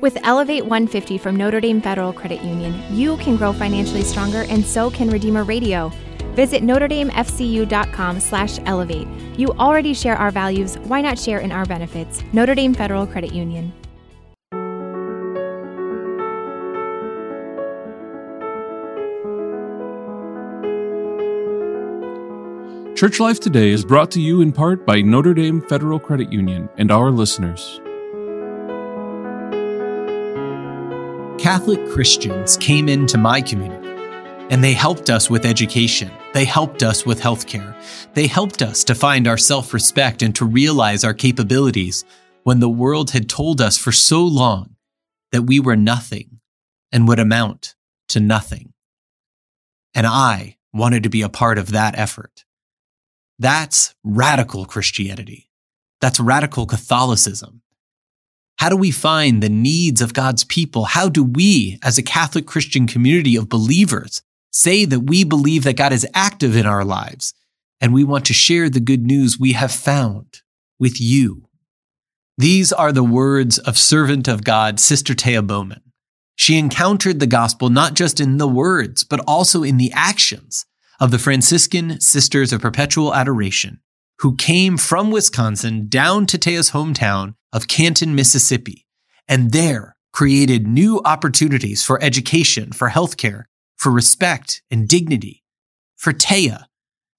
With Elevate 150 from Notre Dame Federal Credit Union, you can grow financially stronger and so can Redeemer Radio. Visit NotreDameFCU.com slash elevate. You already share our values. Why not share in our benefits? Notre Dame Federal Credit Union. Church Life Today is brought to you in part by Notre Dame Federal Credit Union and our listeners. Catholic Christians came into my community and they helped us with education. They helped us with healthcare. They helped us to find our self respect and to realize our capabilities when the world had told us for so long that we were nothing and would amount to nothing. And I wanted to be a part of that effort. That's radical Christianity. That's radical Catholicism. How do we find the needs of God's people? How do we, as a Catholic Christian community of believers, say that we believe that God is active in our lives and we want to share the good news we have found with you? These are the words of servant of God, Sister Thea Bowman. She encountered the gospel not just in the words, but also in the actions of the Franciscan Sisters of Perpetual Adoration, who came from Wisconsin down to Thea's hometown of Canton, Mississippi, and there created new opportunities for education, for healthcare, for respect and dignity, for Thea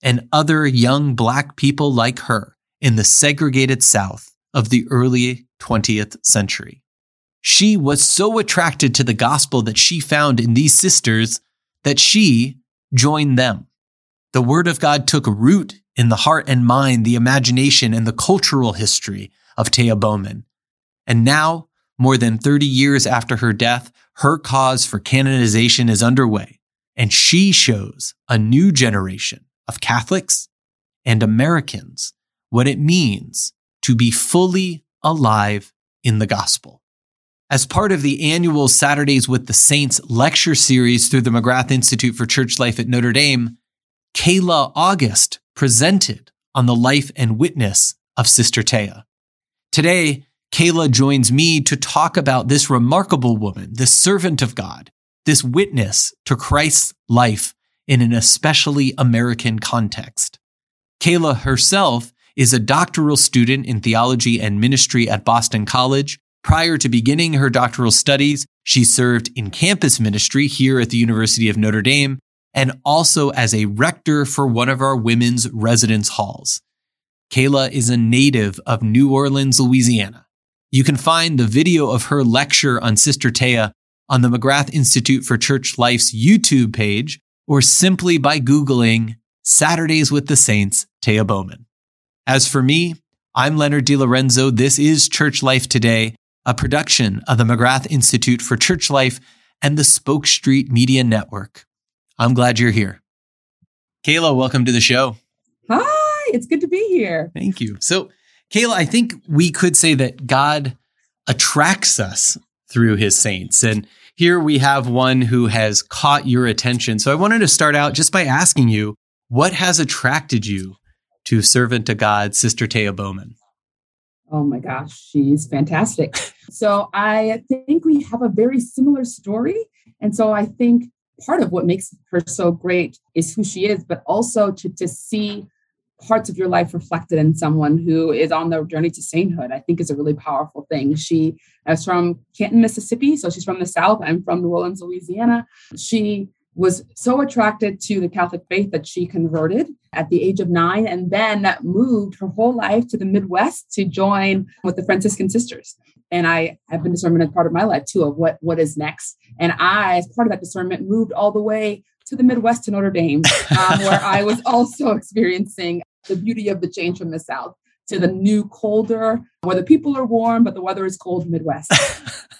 and other young black people like her in the segregated South of the early 20th century. She was so attracted to the gospel that she found in these sisters that she joined them. The Word of God took root in the heart and mind, the imagination, and the cultural history of Thea Bowman. And now, more than 30 years after her death, her cause for canonization is underway, and she shows a new generation of Catholics and Americans what it means to be fully alive in the gospel. As part of the annual Saturdays with the Saints lecture series through the McGrath Institute for Church Life at Notre Dame, Kayla August presented on the life and witness of Sister Thea. Today, Kayla joins me to talk about this remarkable woman, this servant of God, this witness to Christ's life in an especially American context. Kayla herself is a doctoral student in theology and ministry at Boston College. Prior to beginning her doctoral studies, she served in campus ministry here at the University of Notre Dame and also as a rector for one of our women's residence halls. Kayla is a native of New Orleans, Louisiana. You can find the video of her lecture on Sister Thea on the McGrath Institute for Church Life's YouTube page or simply by Googling Saturdays with the Saints, Thea Bowman. As for me, I'm Leonard DeLorenzo. This is Church Life Today, a production of the McGrath Institute for Church Life and the Spoke Street Media Network. I'm glad you're here. Kayla, welcome to the show. Hi, it's good to be here. Thank you. So, Kayla, I think we could say that God attracts us through his saints. And here we have one who has caught your attention. So I wanted to start out just by asking you, what has attracted you to servant to God, Sister Thea Bowman? Oh my gosh, she's fantastic. so I think we have a very similar story. And so I think part of what makes her so great is who she is, but also to, to see parts of your life reflected in someone who is on their journey to sainthood, I think is a really powerful thing. She is from Canton, Mississippi. So she's from the South. I'm from New Orleans, Louisiana. She was so attracted to the Catholic faith that she converted at the age of nine and then moved her whole life to the Midwest to join with the Franciscan sisters. And I have been discernment as part of my life too of what, what is next. And I, as part of that discernment, moved all the way to the Midwest to Notre Dame, um, where I was also experiencing the beauty of the change from the South to the new, colder, where the people are warm, but the weather is cold Midwest.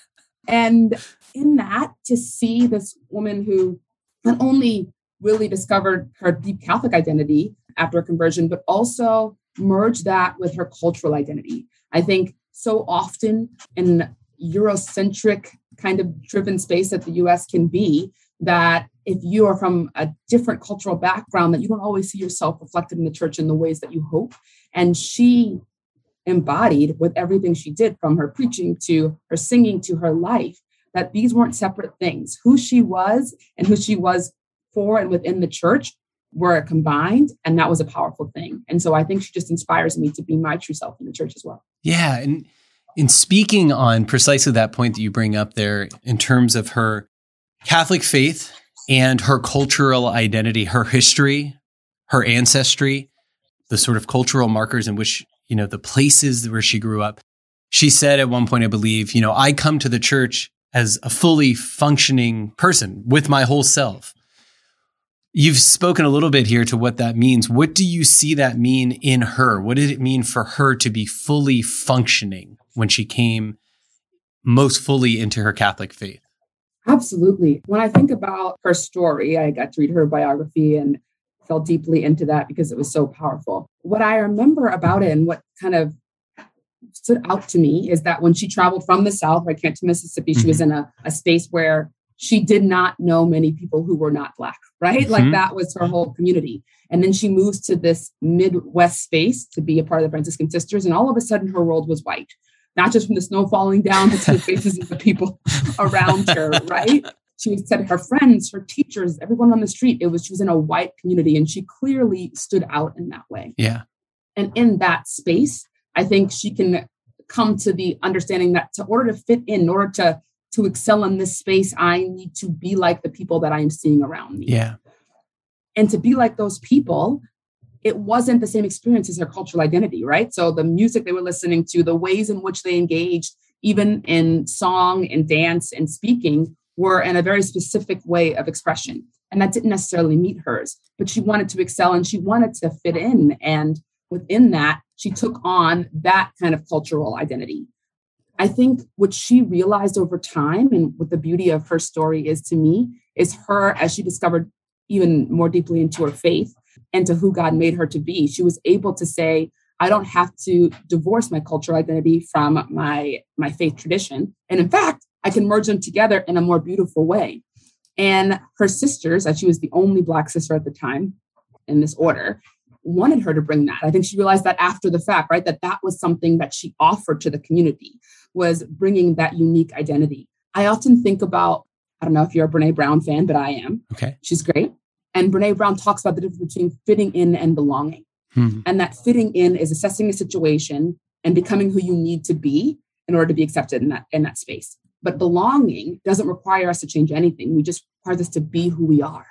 and in that, to see this woman who not only really discovered her deep Catholic identity after a conversion, but also merged that with her cultural identity. I think so often in Eurocentric kind of driven space that the US can be, that if you are from a different cultural background, that you don't always see yourself reflected in the church in the ways that you hope. And she embodied with everything she did from her preaching to her singing to her life that these weren't separate things. Who she was and who she was for and within the church were combined. And that was a powerful thing. And so I think she just inspires me to be my true self in the church as well. Yeah. And in speaking on precisely that point that you bring up there in terms of her Catholic faith and her cultural identity, her history, her ancestry, the sort of cultural markers in which, you know, the places where she grew up. She said at one point, I believe, you know, I come to the church as a fully functioning person with my whole self. You've spoken a little bit here to what that means. What do you see that mean in her? What did it mean for her to be fully functioning when she came most fully into her Catholic faith? Absolutely. When I think about her story, I got to read her biography and fell deeply into that because it was so powerful. What I remember about it and what kind of stood out to me is that when she traveled from the South, right, to Mississippi, mm-hmm. she was mm-hmm. in a, a space where she did not know many people who were not Black, right? Mm-hmm. Like that was her whole community. And then she moves to this Midwest space to be a part of the Franciscan Sisters. And all of a sudden, her world was white, not just from the snow falling down, but to the faces of the people around her, right? She said her friends, her teachers, everyone on the street, it was she was in a white community and she clearly stood out in that way. Yeah. And in that space, I think she can come to the understanding that to order to fit in, in order to to excel in this space, I need to be like the people that I am seeing around me. Yeah. And to be like those people, it wasn't the same experience as their cultural identity, right? So the music they were listening to, the ways in which they engaged, even in song and dance and speaking, were in a very specific way of expression. And that didn't necessarily meet hers, but she wanted to excel and she wanted to fit in. And within that, she took on that kind of cultural identity. I think what she realized over time and what the beauty of her story is to me is her as she discovered even more deeply into her faith and to who God made her to be. She was able to say, I don't have to divorce my cultural identity from my my faith tradition. And in fact, I can merge them together in a more beautiful way. And her sisters, as she was the only black sister at the time in this order, wanted her to bring that. I think she realized that after the fact, right? That that was something that she offered to the community was bringing that unique identity. I often think about, I don't know if you're a Brene Brown fan, but I am. Okay. She's great. And Brene Brown talks about the difference between fitting in and belonging. Mm-hmm. And that fitting in is assessing a situation and becoming who you need to be in order to be accepted in that in that space. But belonging doesn't require us to change anything. We just require us to be who we are.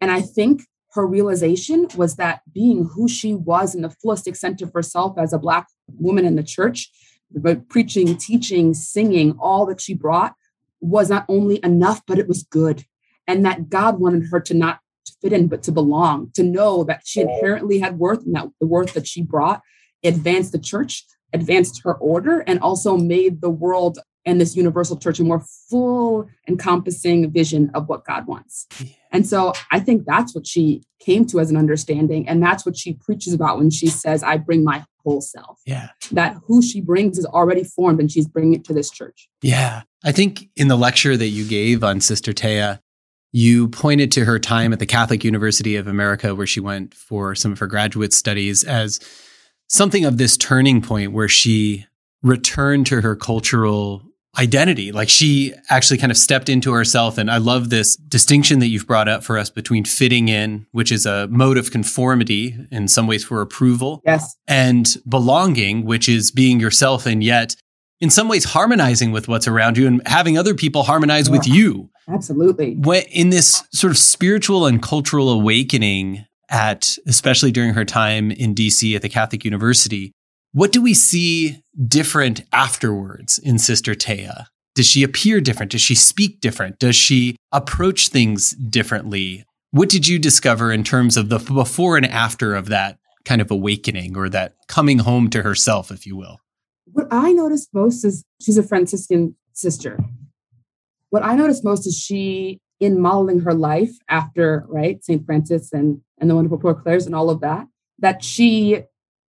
And I think her realization was that being who she was in the fullest extent of herself as a Black woman in the church, but preaching, teaching, singing, all that she brought was not only enough, but it was good. And that God wanted her to not fit in, but to belong, to know that she inherently had worth and that the worth that she brought advanced the church, advanced her order, and also made the world and this universal church a more full encompassing vision of what God wants. And so I think that's what she came to as an understanding. And that's what she preaches about when she says, I bring my whole self. Yeah. That who she brings is already formed and she's bringing it to this church. Yeah. I think in the lecture that you gave on Sister Thea, you pointed to her time at the Catholic University of America, where she went for some of her graduate studies, as something of this turning point where she returned to her cultural identity. Like she actually kind of stepped into herself. And I love this distinction that you've brought up for us between fitting in, which is a mode of conformity in some ways for approval. Yes. And belonging, which is being yourself and yet in some ways harmonizing with what's around you and having other people harmonize yeah. with you. Absolutely. In this sort of spiritual and cultural awakening at, especially during her time in DC at the Catholic University, what do we see different afterwards in Sister Thea? Does she appear different? Does she speak different? Does she approach things differently? What did you discover in terms of the before and after of that kind of awakening or that coming home to herself, if you will? What I noticed most is she's a Franciscan sister. What I noticed most is she, in modeling her life after, right, St. Francis and, and the wonderful Poor Clares and all of that, that she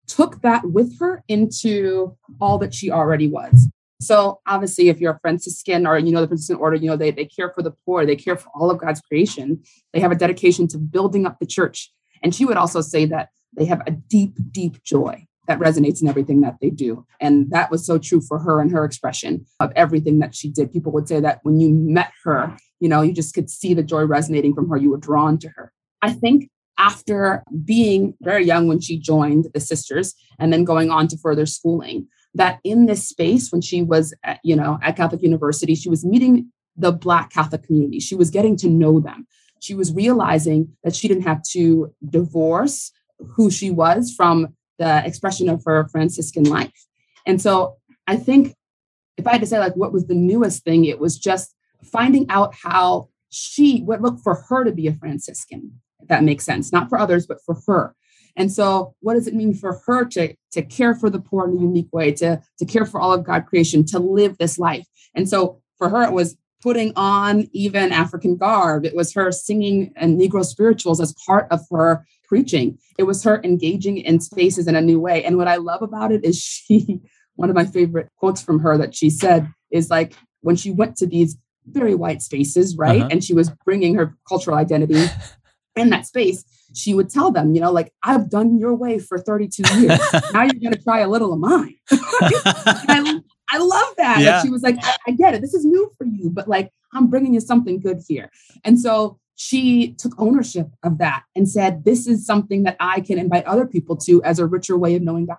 took that with her into all that she already was. So obviously, if you're a Franciscan or you know the Franciscan order, you know they, they care for the poor, they care for all of God's creation. They have a dedication to building up the church. And she would also say that they have a deep, deep joy. that resonates in everything that they do. And that was so true for her and her expression of everything that she did. People would say that when you met her, you know, you just could see the joy resonating from her. You were drawn to her. I think after being very young when she joined the sisters and then going on to further schooling, that in this space, when she was, at, you know, at Catholic University, she was meeting the Black Catholic community. She was getting to know them. She was realizing that she didn't have to divorce who she was from the expression of her Franciscan life. And so I think if I had to say like what was the newest thing, it was just finding out how she what looked for her to be a Franciscan, that makes sense, not for others, but for her. And so what does it mean for her to, to care for the poor in a unique way, to, to care for all of God creation, to live this life? And so for her, it was putting on even African garb. It was her singing and Negro spirituals as part of her preaching. It was her engaging in spaces in a new way. And what I love about it is she, one of my favorite quotes from her that she said is like when she went to these very white spaces, right? Uh-huh. And she was bringing her cultural identity in that space, she would tell them, you know, like, I've done your way for 32 years. now you're going to try a little of mine. I, I, love that. Yeah. she was like, I, I get it. This is new for you, but like, I'm bringing you something good here. And so she took ownership of that and said, This is something that I can invite other people to as a richer way of knowing God.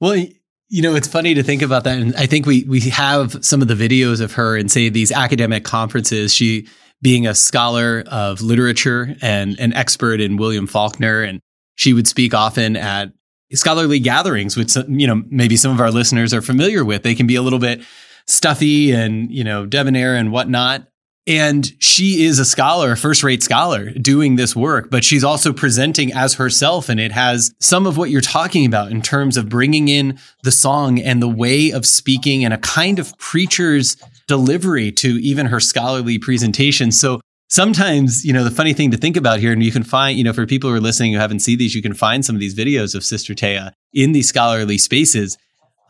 Well, you know, it's funny to think about that. And I think we we have some of the videos of her in say these academic conferences. She being a scholar of literature and an expert in William Faulkner. And she would speak often at scholarly gatherings, which, you know, maybe some of our listeners are familiar with. They can be a little bit stuffy and, you know, debonair and whatnot. And she is a scholar, a first rate scholar doing this work, but she's also presenting as herself. And it has some of what you're talking about in terms of bringing in the song and the way of speaking and a kind of preacher's delivery to even her scholarly presentation. So sometimes, you know, the funny thing to think about here, and you can find, you know, for people who are listening who haven't seen these, you can find some of these videos of Sister Thea in these scholarly spaces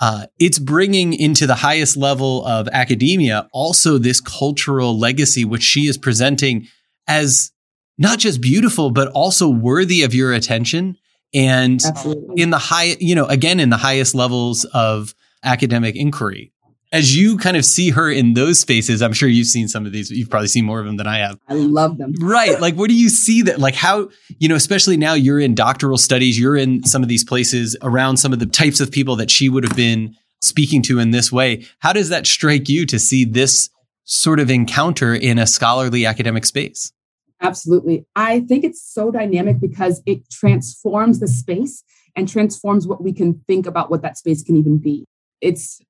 uh, it's bringing into the highest level of academia also this cultural legacy, which she is presenting as not just beautiful, but also worthy of your attention. And Absolutely. in the high, you know, again, in the highest levels of academic inquiry as you kind of see her in those spaces, I'm sure you've seen some of these. You've probably seen more of them than I have. I love them. Right. Like, what do you see that, like, how, you know, especially now you're in doctoral studies, you're in some of these places around some of the types of people that she would have been speaking to in this way. How does that strike you to see this sort of encounter in a scholarly academic space? Absolutely. I think it's so dynamic because it transforms the space and transforms what we can think about what that space can even be. It's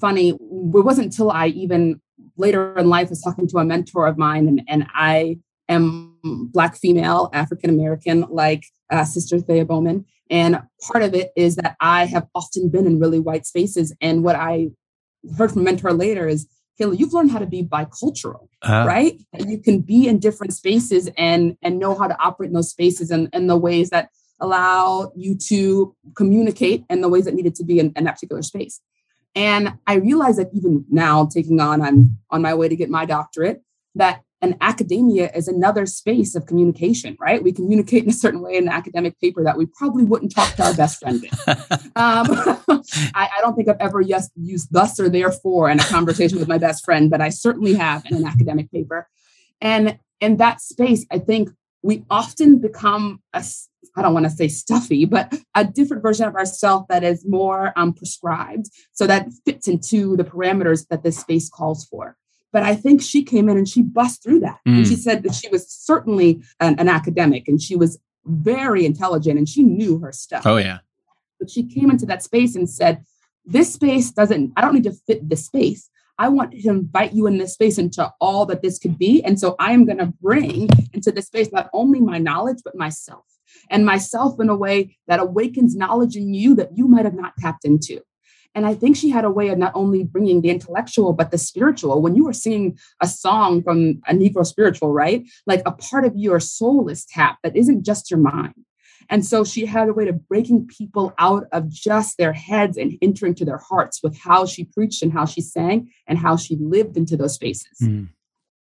funny. It wasn't until I even later in life was talking to a mentor of mine, and, and I am Black female, African American, like uh, Sister Thea Bowman. And part of it is that I have often been in really white spaces. And what I heard from mentor later is, Kayla, you've learned how to be bicultural, uh, right? That you can be in different spaces and and know how to operate in those spaces and, and the ways that allow you to communicate and the ways that needed to be in, in that particular space. And I realize that even now, taking on, I'm on my way to get my doctorate, that an academia is another space of communication, right? We communicate in a certain way in an academic paper that we probably wouldn't talk to our best friend in. um, I, I, don't think I've ever yes, used thus or therefore in a conversation with my best friend, but I certainly have in an academic paper. And in that space, I think we often become a I don't want to say stuffy, but a different version of ourselves that is more um, prescribed. So that fits into the parameters that this space calls for. But I think she came in and she bust through that. Mm. And she mm. said that she was certainly an, an academic and she was very intelligent and she knew her stuff. Oh, yeah. But she came into that space and said, This space doesn't, I don't need to fit this space. I want to invite you in this space into all that this could be. And so I am going to bring into this space not only my knowledge, but myself and myself in a way that awakens knowledge in you that you might have not tapped into. And I think she had a way of not only bringing the intellectual, but the spiritual. When you were singing a song from a Negro spiritual, right? Like a part of your soul is tapped that isn't just your mind. And so she had a way of breaking people out of just their heads and entering to their hearts with how she preached and how she sang and how she lived into those spaces. Mm.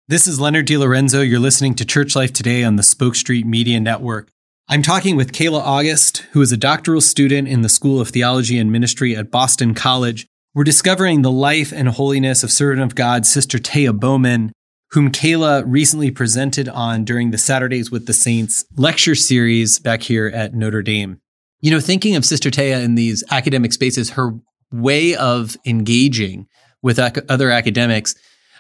This is Leonard DeLorenzo. You're listening to Church Life Today on the Spoke Street Media Network. I'm talking with Kayla August, who is a doctoral student in the School of Theology and Ministry at Boston College. We're discovering the life and holiness of servant of God, Sister Thea Bowman, whom Kayla recently presented on during the Saturdays with the Saints lecture series back here at Notre Dame. You know, thinking of Sister Thea in these academic spaces, her way of engaging with ac- other academics,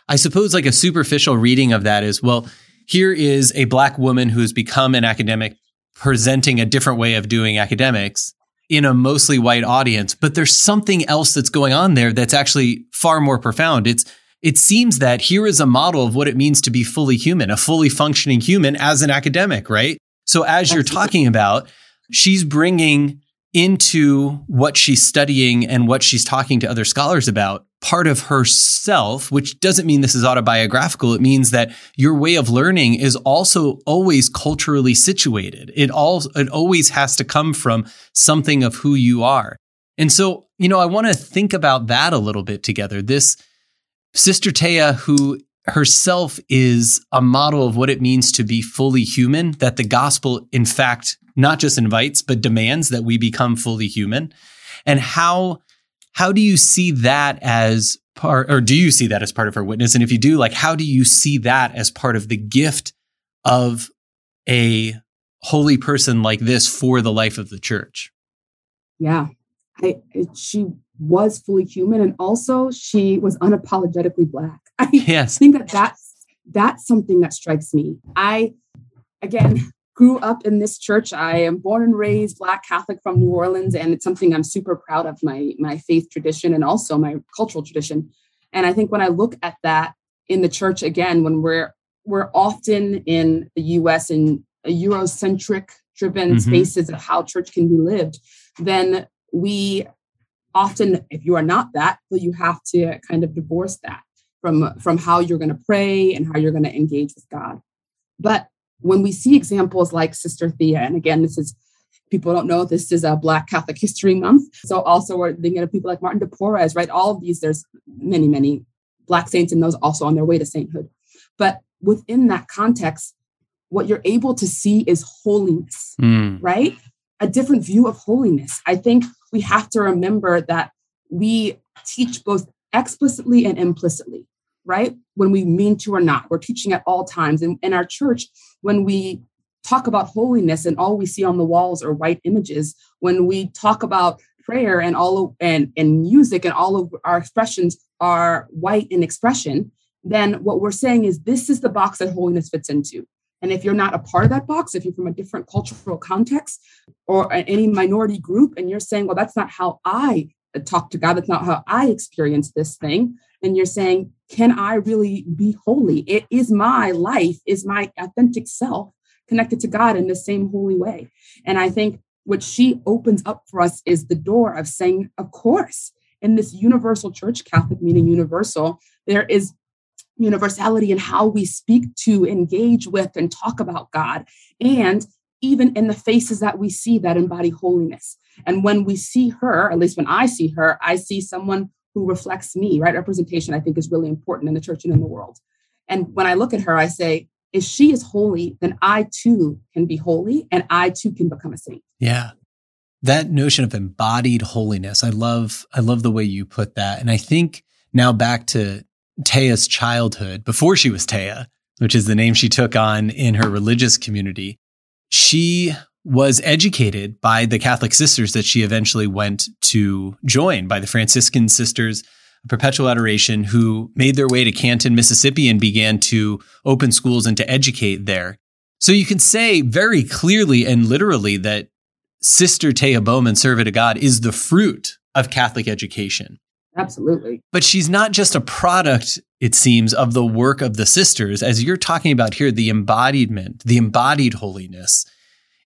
I suppose like a superficial reading of that is, well, here is a black woman who has become an academic presenting a different way of doing academics in a mostly white audience, but there's something else that's going on there that's actually far more profound. It's it seems that here is a model of what it means to be fully human, a fully functioning human as an academic, right? So as you're talking about, she's bringing into what she's studying and what she's talking to other scholars about part of herself, which doesn't mean this is autobiographical. It means that your way of learning is also always culturally situated. It all, it always has to come from something of who you are. And so, you know, I want to think about that a little bit together. This Sister Thea, who herself is a model of what it means to be fully human, that the gospel, in fact, not just invites, but demands that we become fully human. And how, how do you see that as part, or do you see that as part of her witness? And if you do, like, how do you see that as part of the gift of a holy person like this for the life of the church? Yeah. I, she was fully human and also she was unapologetically black. I yes. think that that's that's something that strikes me. I again grew up in this church. I am born and raised Black Catholic from New Orleans, and it's something I'm super proud of my my faith tradition and also my cultural tradition. And I think when I look at that in the church again, when we're we're often in the U.S. in Eurocentric driven mm-hmm. spaces of how church can be lived, then we often, if you are not that, you have to kind of divorce that from from how you're going to pray and how you're going to engage with God. But when we see examples like Sister Thea, and again, this is people don't know this is a Black Catholic History Month. So also we're thinking of people like Martin de Porres, right? All of these, there's many, many Black saints and those also on their way to sainthood. But within that context, what you're able to see is holiness, mm. right? A different view of holiness. I think we have to remember that we teach both explicitly and implicitly right? When we mean to or not, we're teaching at all times. And in our church, when we talk about holiness and all we see on the walls are white images, when we talk about prayer and all of, and, and music and all of our expressions are white in expression, then what we're saying is this is the box that holiness fits into. And if you're not a part of that box, if you're from a different cultural context or any minority group, and you're saying, well, that's not how I talk to God, that's not how I experience this thing, and you're saying, can I really be holy? It is my life, is my authentic self connected to God in the same holy way. And I think what she opens up for us is the door of saying, of course, in this universal church, Catholic meaning universal, there is universality in how we speak to, engage with, and talk about God. And even in the faces that we see that embody holiness. And when we see her, at least when I see her, I see someone who reflects me, right? Representation, I think, is really important in the church and in the world. And when I look at her, I say, if she is holy, then I too can be holy and I too can become a saint. Yeah. That notion of embodied holiness, I love, I love the way you put that. And I think now back to Thea's childhood, before she was Thea, which is the name she took on in her religious community, she was educated by the Catholic sisters that she eventually went to join, by the Franciscan sisters, Perpetual Adoration, who made their way to Canton, Mississippi, and began to open schools and to educate there. So you can say very clearly and literally that Sister Thea Bowman, servant of God, is the fruit of Catholic education. Absolutely. But she's not just a product, it seems, of the work of the sisters. As you're talking about here, the embodiment, the embodied holiness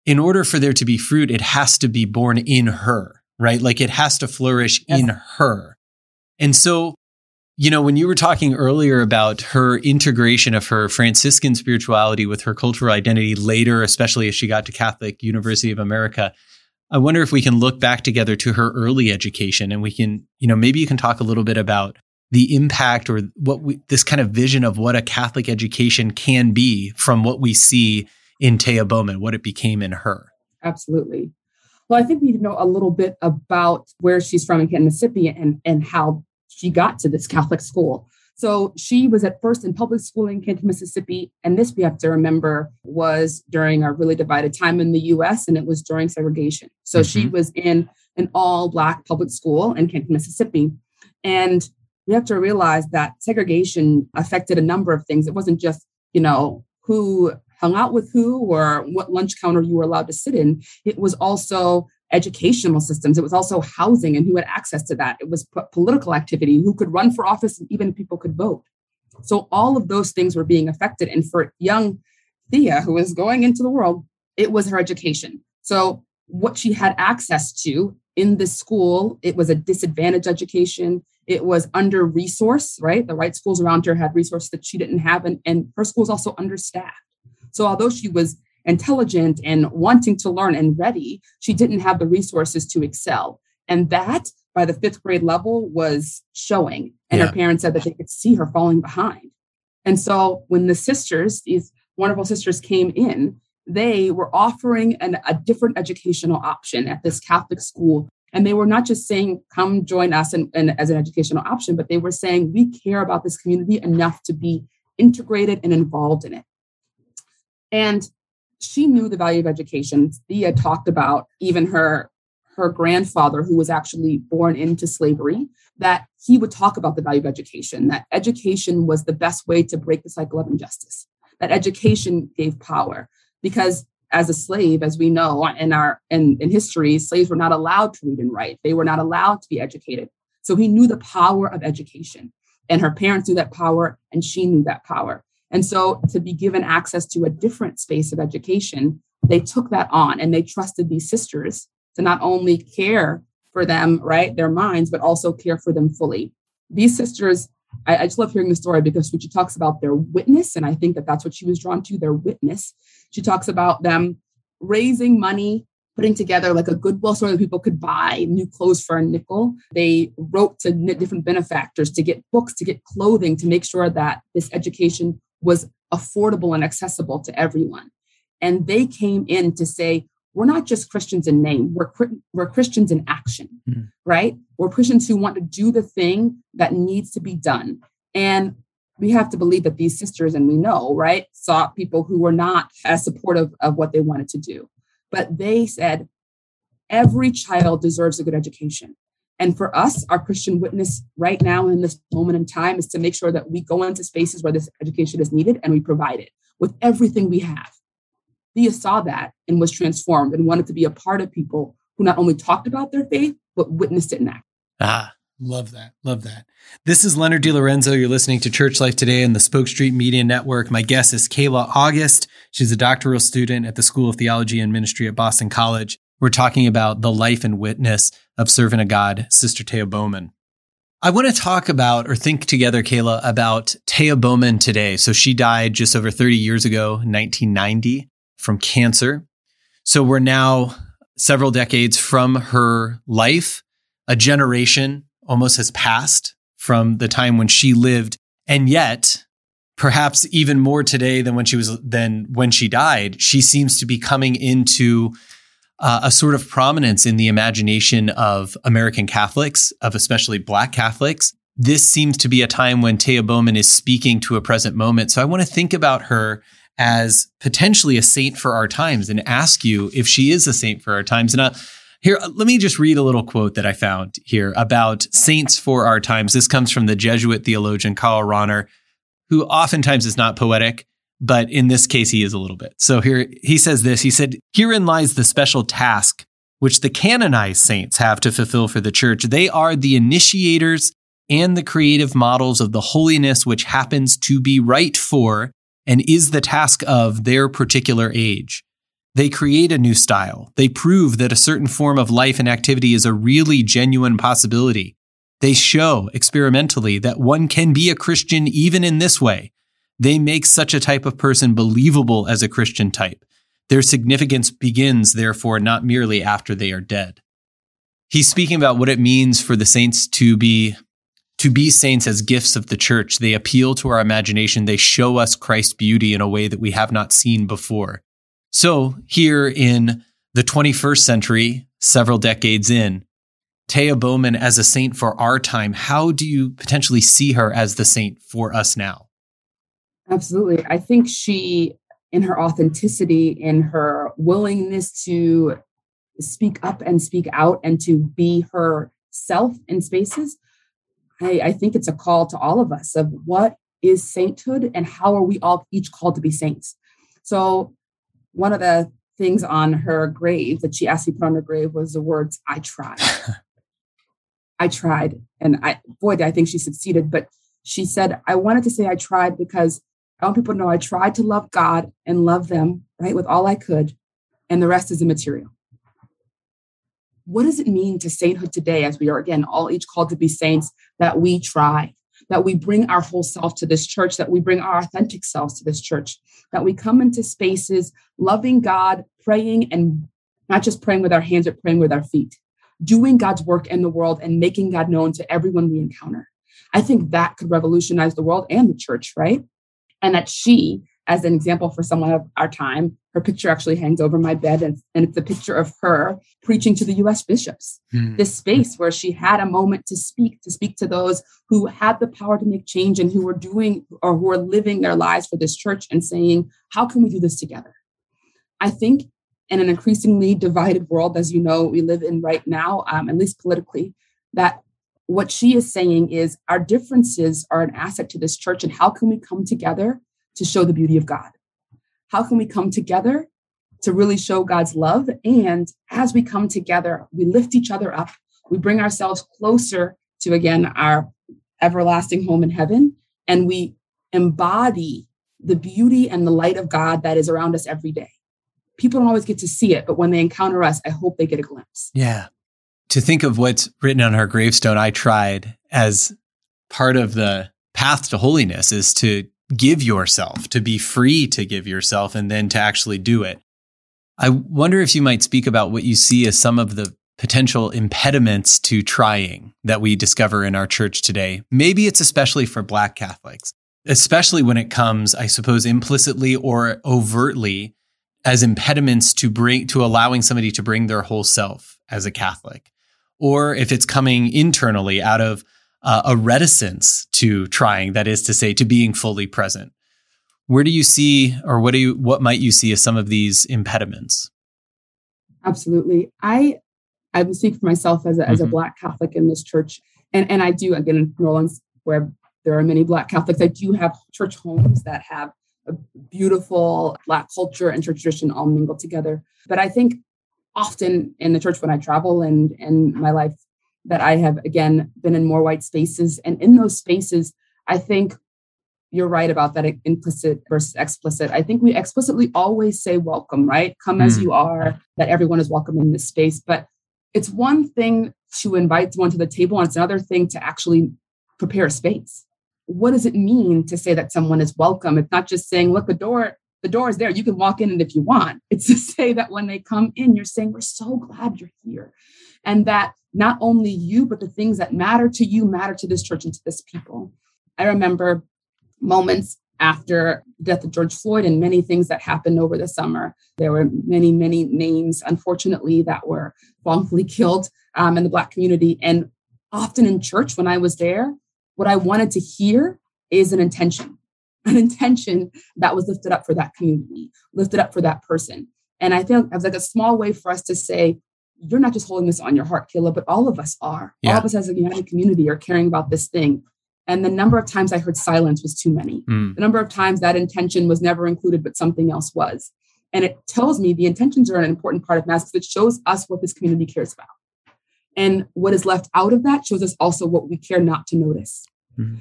in order for there to be fruit, it has to be born in her, right? Like it has to flourish yes. in her. And so, you know, when you were talking earlier about her integration of her Franciscan spirituality with her cultural identity later, especially as she got to Catholic University of America, I wonder if we can look back together to her early education and we can, you know, maybe you can talk a little bit about the impact or what we, this kind of vision of what a Catholic education can be from what we see in Thea Bowman, what it became in her. Absolutely. Well, I think we need to know a little bit about where she's from in Canton, Mississippi and, and how she got to this Catholic school. So she was at first in public school in Canton, Mississippi. And this we have to remember was during a really divided time in the US and it was during segregation. So mm-hmm. she was in an all Black public school in Canton, Mississippi. And we have to realize that segregation affected a number of things. It wasn't just, you know, who hung out with who or what lunch counter you were allowed to sit in. It was also educational systems. It was also housing and who had access to that. It was p- political activity, who could run for office, and even people could vote. So all of those things were being affected. And for young Thea, who was going into the world, it was her education. So what she had access to in this school, it was a disadvantaged education. It was under resource, right? The right schools around her had resources that she didn't have, and, and her school was also understaffed. So although she was intelligent and wanting to learn and ready, she didn't have the resources to excel. And that by the fifth grade level was showing. And yeah. her parents said that they could see her falling behind. And so when the sisters, these wonderful sisters came in, they were offering an, a different educational option at this Catholic school. And they were not just saying, come join us in, in, as an educational option, but they were saying, we care about this community enough to be integrated and involved in it. And she knew the value of education. Thea talked about even her her grandfather, who was actually born into slavery, that he would talk about the value of education, that education was the best way to break the cycle of injustice, that education gave power. Because as a slave, as we know in our in, in history, slaves were not allowed to read and write. They were not allowed to be educated. So he knew the power of education. And her parents knew that power, and she knew that power. And so to be given access to a different space of education, they took that on and they trusted these sisters to not only care for them, right, their minds, but also care for them fully. These sisters, I, I just love hearing the story because when she talks about their witness, and I think that that's what she was drawn to, their witness. She talks about them raising money putting together like a goodwill store that people could buy new clothes for a nickel. They wrote to different benefactors to get books, to get clothing, to make sure that this education was affordable and accessible to everyone. And they came in to say, we're not just Christians in name, we're, we're Christians in action, mm. right? We're Christians who want to do the thing that needs to be done. And we have to believe that these sisters, and we know, right, saw people who were not as supportive of what they wanted to do. But they said, every child deserves a good education. And for us, our Christian witness right now in this moment in time is to make sure that we go into spaces where this education is needed and we provide it with everything we have. Thea saw that and was transformed and wanted to be a part of people who not only talked about their faith, but witnessed it in act. Ah, love that. Love that. This is Leonard DeLorenzo. You're listening to Church Life Today on the Spoke Street Media Network. My guest is Kayla August. She's a doctoral student at the School of Theology and Ministry at Boston College. We're talking about the life and witness of servant of God, Sister Thea Bowman. I want to talk about or think together, Kayla, about Thea Bowman today. So she died just over 30 years ago, 1990, from cancer. So we're now several decades from her life. A generation almost has passed from the time when she lived. And yet, perhaps even more today than when she was, than when she died, she seems to be coming into uh, a sort of prominence in the imagination of American Catholics, of especially Black Catholics. This seems to be a time when Thea Bowman is speaking to a present moment. So I want to think about her as potentially a saint for our times and ask you if she is a saint for our times. And uh, here, let me just read a little quote that I found here about saints for our times. This comes from the Jesuit theologian Karl Rahner, who oftentimes is not poetic, but in this case, he is a little bit. So here he says this He said, Herein lies the special task which the canonized saints have to fulfill for the church. They are the initiators and the creative models of the holiness which happens to be right for and is the task of their particular age. They create a new style. They prove that a certain form of life and activity is a really genuine possibility. They show experimentally that one can be a Christian even in this way, they make such a type of person believable as a Christian type. Their significance begins, therefore, not merely after they are dead. He's speaking about what it means for the saints to be to be saints as gifts of the church. They appeal to our imagination. They show us Christ's beauty in a way that we have not seen before. So here in the 21st century, several decades in, Thea Bowman as a saint for our time, how do you potentially see her as the saint for us now? Absolutely. I think she, in her authenticity, in her willingness to speak up and speak out and to be herself in spaces, I, I think it's a call to all of us of what is sainthood and how are we all each called to be saints. So, one of the things on her grave that she asked me to put on her grave was the words, I tried. I tried. And I, boy, I think she succeeded. But she said, I wanted to say I tried because I want people to know I tried to love God and love them, right, with all I could. And the rest is immaterial. What does it mean to sainthood today, as we are again all each called to be saints, that we try, that we bring our whole self to this church, that we bring our authentic selves to this church, that we come into spaces loving God, praying, and not just praying with our hands, but praying with our feet, doing God's work in the world and making God known to everyone we encounter. I think that could revolutionize the world and the church, right? And that she, as an example for someone of our time, her picture actually hangs over my bed, and, and it's a picture of her preaching to the US bishops. Mm. This space where she had a moment to speak, to speak to those who had the power to make change and who were doing or who are living their lives for this church and saying, How can we do this together? I think in an increasingly divided world, as you know, we live in right now, um, at least politically, that what she is saying is our differences are an asset to this church, and how can we come together to show the beauty of God? How can we come together to really show God's love? And as we come together, we lift each other up, we bring ourselves closer to, again, our everlasting home in heaven, and we embody the beauty and the light of God that is around us every day people don't always get to see it, but when they encounter us, I hope they get a glimpse. Yeah. To think of what's written on her gravestone, I tried as part of the path to holiness is to give yourself, to be free to give yourself, and then to actually do it. I wonder if you might speak about what you see as some of the potential impediments to trying that we discover in our church today. Maybe it's especially for Black Catholics, especially when it comes, I suppose, implicitly or overtly as impediments to bring to allowing somebody to bring their whole self as a Catholic, or if it's coming internally out of uh, a reticence to trying, that is to say, to being fully present. Where do you see, or what do you, what might you see as some of these impediments? Absolutely, I I would speak for myself as a, mm-hmm. as a mm-hmm. Black Catholic in this church, and and I do again in New Orleans where there are many Black Catholics. I do have church homes that have a beautiful Black culture and church tradition all mingled together. But I think often in the church when I travel and in my life that I have again been in more white spaces. And in those spaces, I think you're right about that implicit versus explicit. I think we explicitly always say welcome, right? Come mm. as you are, that everyone is welcome in this space. But it's one thing to invite someone to the table, and it's another thing to actually prepare a space what does it mean to say that someone is welcome? It's not just saying, look, the door, the door is there. You can walk in and if you want. It's to say that when they come in, you're saying, we're so glad you're here. And that not only you, but the things that matter to you matter to this church and to this people. I remember moments after death of George Floyd and many things that happened over the summer. There were many, many names, unfortunately, that were wrongfully killed um, in the Black community. And often in church, when I was there, what I wanted to hear is an intention, an intention that was lifted up for that community, lifted up for that person. And I feel it was like a small way for us to say, you're not just holding this on your heart, Kayla, but all of us are. Yeah. All of us as a united community are caring about this thing. And the number of times I heard silence was too many. Mm. The number of times that intention was never included, but something else was. And it tells me the intentions are an important part of Mass because it shows us what this community cares about. And what is left out of that shows us also what we care not to notice. Mm-hmm.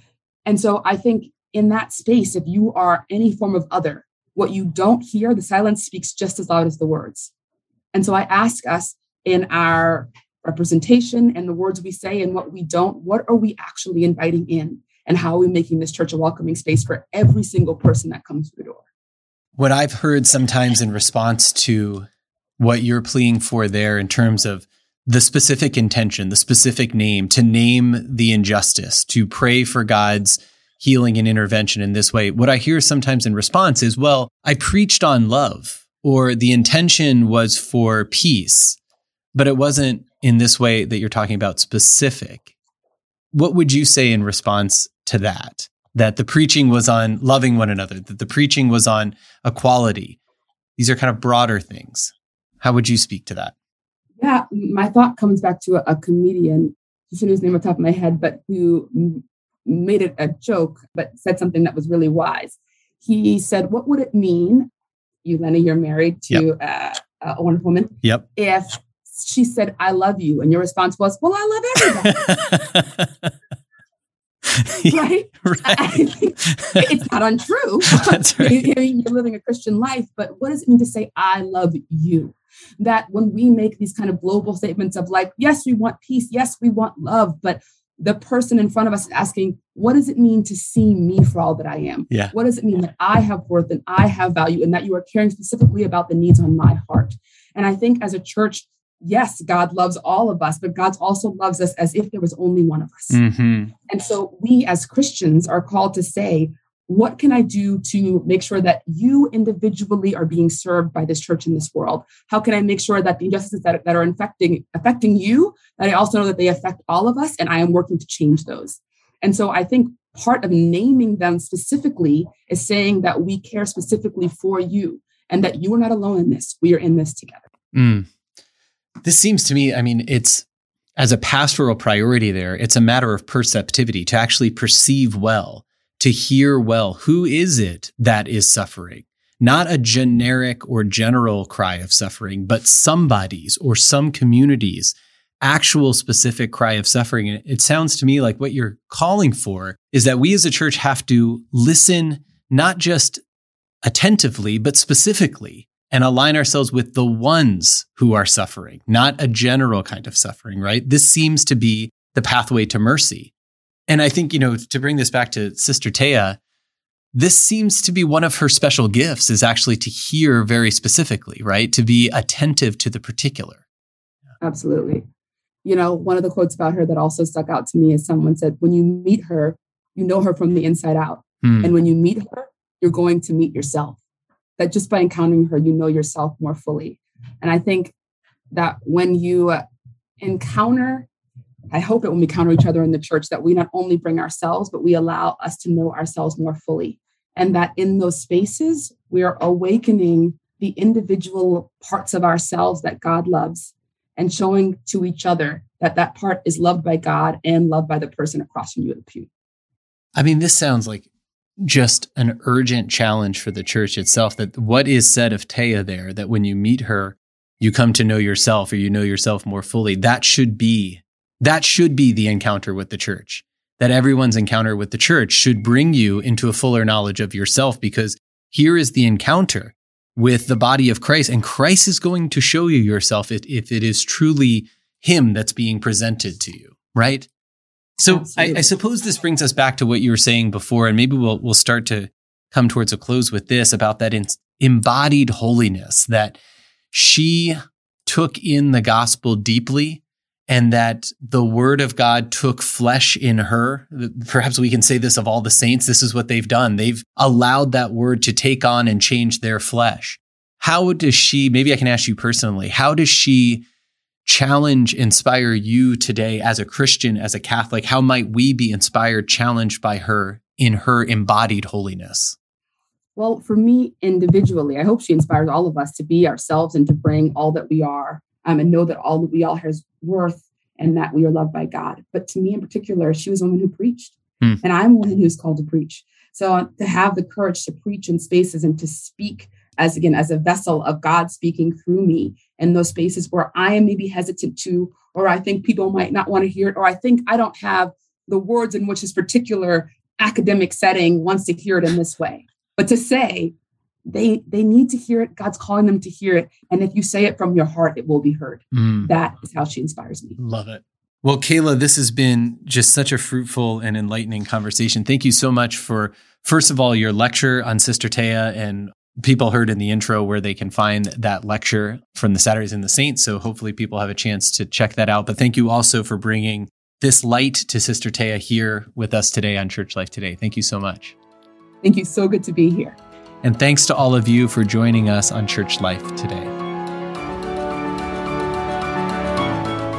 And so I think in that space, if you are any form of other, what you don't hear, the silence speaks just as loud as the words. And so I ask us in our representation and the words we say and what we don't, what are we actually inviting in? And how are we making this church a welcoming space for every single person that comes through the door? What I've heard sometimes in response to what you're pleading for there in terms of the specific intention, the specific name, to name the injustice, to pray for God's healing and intervention in this way. What I hear sometimes in response is, well, I preached on love. or the intention was for peace, but it wasn't in this way that you're talking about specific. What would you say in response to that? That the preaching was on loving one another, that the preaching was on equality. These are kind of broader things. How would you speak to that? Yeah, my thought comes back to a, a comedian, just his name on top of my head, but who made it a joke, but said something that was really wise. He said, What would it mean you, Lenny, you're married to yep. uh, a wonderful woman. Yep. If she said, I love you, and your response was, Well, I love everybody. right? right. I it's not untrue. That's right. You're living a Christian life, but what does it mean to say, I love you? That when we make these kind of global statements of like, yes, we want peace, yes, we want love, but the person in front of us is asking, what does it mean to see me for all that I am? Yeah. What does it mean that I have worth and I have value and that you are caring specifically about the needs on my heart? And I think as a church, yes, God loves all of us, but God also loves us as if there was only one of us. Mm-hmm. And so we as Christians are called to say, what can I do to make sure that you individually are being served by this church in this world? How can I make sure that the injustices that, that are infecting affecting you, that I also know that they affect all of us, and I am working to change those. And so I think part of naming them specifically is saying that we care specifically for you and that you are not alone in this. We are in this together. Mm. This seems to me, I mean, it's as a pastoral priority there, it's a matter of perceptivity to actually perceive well to hear well who is it that is suffering? Not a generic or general cry of suffering, but somebody's or some communities actual specific cry of suffering. And it sounds to me like what you're calling for is that we as a church have to listen not just attentively, but specifically and align ourselves with the ones who are suffering, not a general kind of suffering, right? This seems to be the pathway to mercy. And I think, you know, to bring this back to Sister Thea, this seems to be one of her special gifts is actually to hear very specifically, right? To be attentive to the particular. Absolutely. You know, one of the quotes about her that also stuck out to me is someone said, when you meet her, you know her from the inside out. Hmm. And when you meet her, you're going to meet yourself. That just by encountering her, you know yourself more fully. And I think that when you encounter I hope it when we counter each other in the church that we not only bring ourselves, but we allow us to know ourselves more fully. And that in those spaces, we are awakening the individual parts of ourselves that God loves and showing to each other that that part is loved by God and loved by the person across from you at the pew. I mean, this sounds like just an urgent challenge for the church itself that what is said of Thea there, that when you meet her, you come to know yourself or you know yourself more fully. That should be that should be the encounter with the church. That everyone's encounter with the church should bring you into a fuller knowledge of yourself because here is the encounter with the body of Christ. And Christ is going to show you yourself if, if it is truly Him that's being presented to you, right? So I, I, suppose this brings us back to what you were saying before, and maybe we'll we'll start to come towards a close with this about that in, embodied holiness that she took in the gospel deeply and that the word of God took flesh in her. Perhaps we can say this of all the saints. This is what they've done. They've allowed that word to take on and change their flesh. How does she, maybe I can ask you personally, how does she challenge, inspire you today as a Christian, as a Catholic? How might we be inspired, challenged by her in her embodied holiness? Well, for me individually, I hope she inspires all of us to be ourselves and to bring all that we are um, and know that all that we all has worth and that we are loved by God. But to me in particular, she was a woman who preached, hmm. and I'm a woman who's called to preach. So to have the courage to preach in spaces and to speak as again as a vessel of God speaking through me in those spaces where I am maybe hesitant to, or I think people might not want to hear it, or I think I don't have the words in which this particular academic setting wants to hear it in this way. But to say, they they need to hear it. God's calling them to hear it. And if you say it from your heart it will be heard. Mm. that is how she inspires me. Love it. Well kayla this has been just such a fruitful and enlightening conversation. Thank you so much for first of all your lecture on sister Thea and people heard in the intro where they can find that lecture from the saturdays and the saints. So hopefully people have a chance to check that out. But thank you also for bringing this light to sister Thea here with us today on church life today. Thank you so much. Thank you. So good to be here And thanks to all of you for joining us on Church Life today.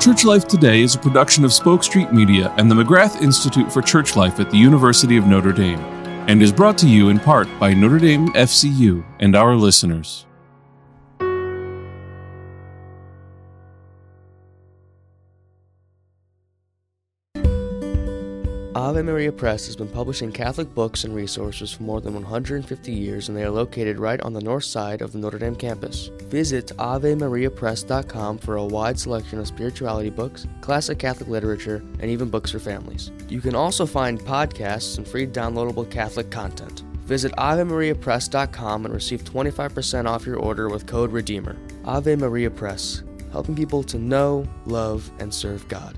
Church Life Today is a production of Spoke Street Media and the McGrath Institute for Church Life at the University of Notre Dame, and is brought to you in part by Notre Dame FCU and our listeners. Ave Maria Press has been publishing Catholic books and resources for more than 150 years, and they are located right on the north side of the Notre Dame campus. Visit AveMariaPress.com for a wide selection of spirituality books, classic Catholic literature, and even books for families. You can also find podcasts and free downloadable Catholic content. Visit AveMariaPress.com and receive 25% off your order with code REDEEMER. Ave Maria Press, helping people to know, love, and serve God.